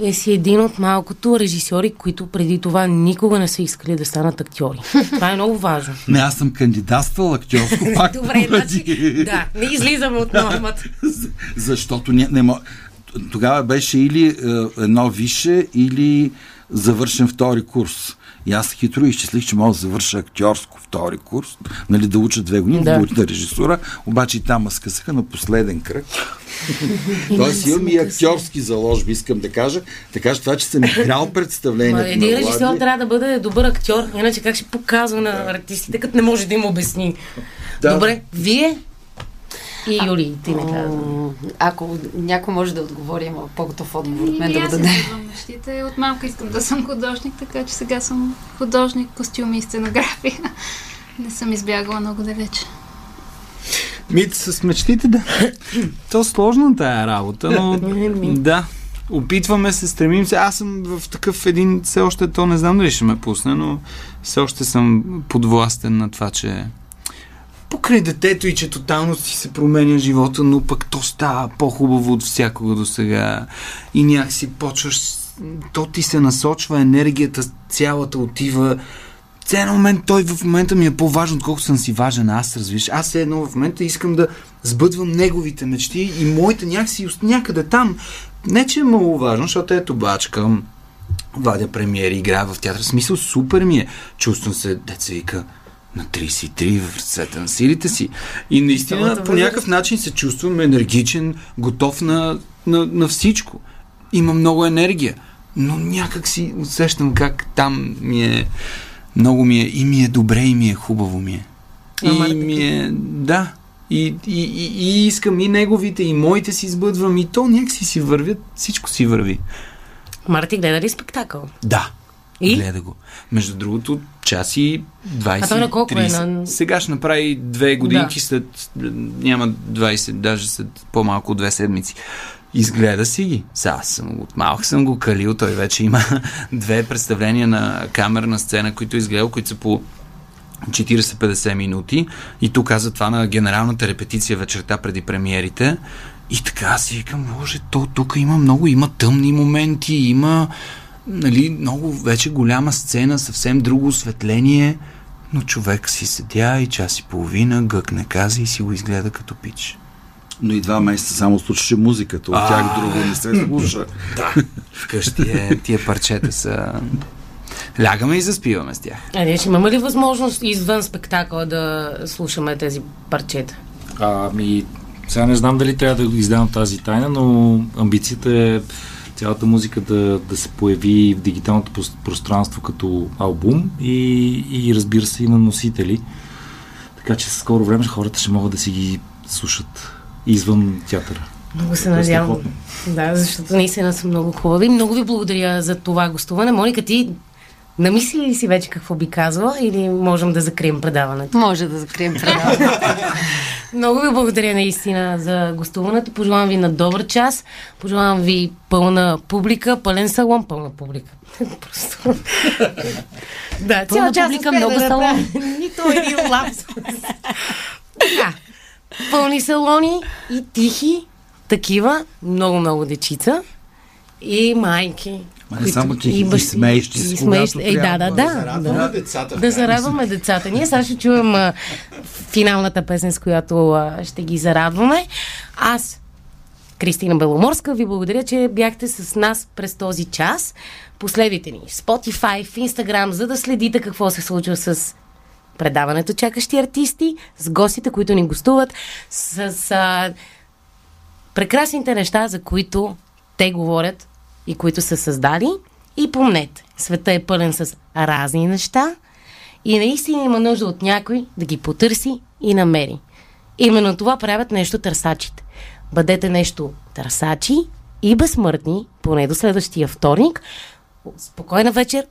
И си един от малкото режисьори, които преди това никога не са искали да станат актьори. Това е много важно. Не, аз съм кандидатствал актьорско пак. Добре, значи, да, не излизаме от нормата. Защото не, не мо... тогава беше или е, едно више, или завършен втори курс. И аз хитро изчислих, че мога да завърша актьорско втори курс, нали, да уча две години, да, Да. уча режисура, обаче и там скъсаха на последен кръг. Тоест имам и актьорски заложби, искам да кажа. Така че това, че съм играл представлението един режисьор трябва да бъде добър актьор, иначе как ще показва на артистите, като не може да им обясни. Да. Добре, вие и Юли, ти не казвам. Ако някой може да отговори, има по-готов отговор от мен Ами, да го даде. мечтите. От малко искам да съм художник, така че сега съм художник, костюми и сценография. Не съм избягала много далече. Мит с мечтите, да. То сложна тая работа, но да. Опитваме се, стремим се. Аз съм в такъв един, все още то не знам дали ще ме пусне, но все още съм подвластен на това, че покрай детето и че тотално си се променя живота, но пък то става по-хубаво от всякога до сега. И някакси почваш, то ти се насочва, енергията цялата отива цяло момент той в момента ми е по-важен, отколкото съм си важен аз, разбираш. Аз едно в момента искам да сбъдвам неговите мечти и моите някакси някъде там. Не, че е много важно, защото ето бачкам, вадя премиери, играя в театър. Смисъл супер ми е. Чувствам се, деца вика, на 33 в ръцете на силите си. И наистина по някакъв начин се чувствам енергичен, готов на, на, на всичко. Има много енергия. Но някак си усещам как там ми е много ми е и ми е добре и ми е хубаво ми е. И ми е, да. И, и, и, и искам и неговите, и моите си сбъдвам, и то някакси си вървят, всичко си върви. Марти гледа ли спектакъл? Да. И? Гледа го. Между другото, час и 20. А той на колко е? 30. На- Сега ще направи две годинки Да. след, няма 20, даже след по-малко две седмици. Изгледа си ги. Сега съм от малък съм го калил. Той вече има две представления на камерна сцена, които е изгледал, които са по 40-50 минути. И тук каза това на генералната репетиция вечерта преди премиерите. И така си викам, боже, то тук има много, има тъмни моменти, има нали, много вече голяма сцена, съвсем друго осветление, но човек си седя и час и половина, гъкне каза и си го изгледа като пич. но и два месеца само слушаше музиката, от тях друго не се слуша. Да, вкъщи е, тия парчета са... Лягаме и заспиваме с тях. А ние ще имаме ли възможност извън спектакъла да слушаме тези парчета? Ами, сега не знам дали трябва да издавам тази тайна, но амбицията е цялата музика да, да се появи в дигиталното прос- пространство като албум и, и разбира се и на носители. Така че в скоро време хората ще могат да си ги слушат извън театъра. Много се надявам. Да, защото наистина са много хубави. Много ви благодаря за това гостуване. Моника, ти намисли ли си вече какво би казала или можем да закрием предаването? Може да закрием предаването. Много ви благодаря наистина за гостуването. Пожелавам ви на добър час. Пожелавам ви пълна публика, пълен салон, пълна публика. Просто. да, Пълна публика, много салон. Нито един лапсус. да. Пълни салони и тихи, такива, много-много дечица и майки. Ма не само тихи, и бащи, смеещи се, и когато смеещи. Е, да, да, да. Да зарадваме да. децата, Да зарадваме децата. Ние сега ще чуем а, финалната песен, с която а, ще ги зарадваме. Аз, Кристина Беломорска, ви благодаря, че бяхте с нас през този час. Последите ни в Spotify, в Instagram, за да следите какво се случва с предаването Чакащи артисти, с гостите, които ни гостуват, с а, прекрасните неща, за които те говорят и които са създали. И помнете, света е пълен с разни неща и наистина има нужда от някой да ги потърси и намери. Именно това правят нещо търсачите. Бъдете нещо търсачи и безсмъртни, поне до следващия вторник. Спокойна вечер,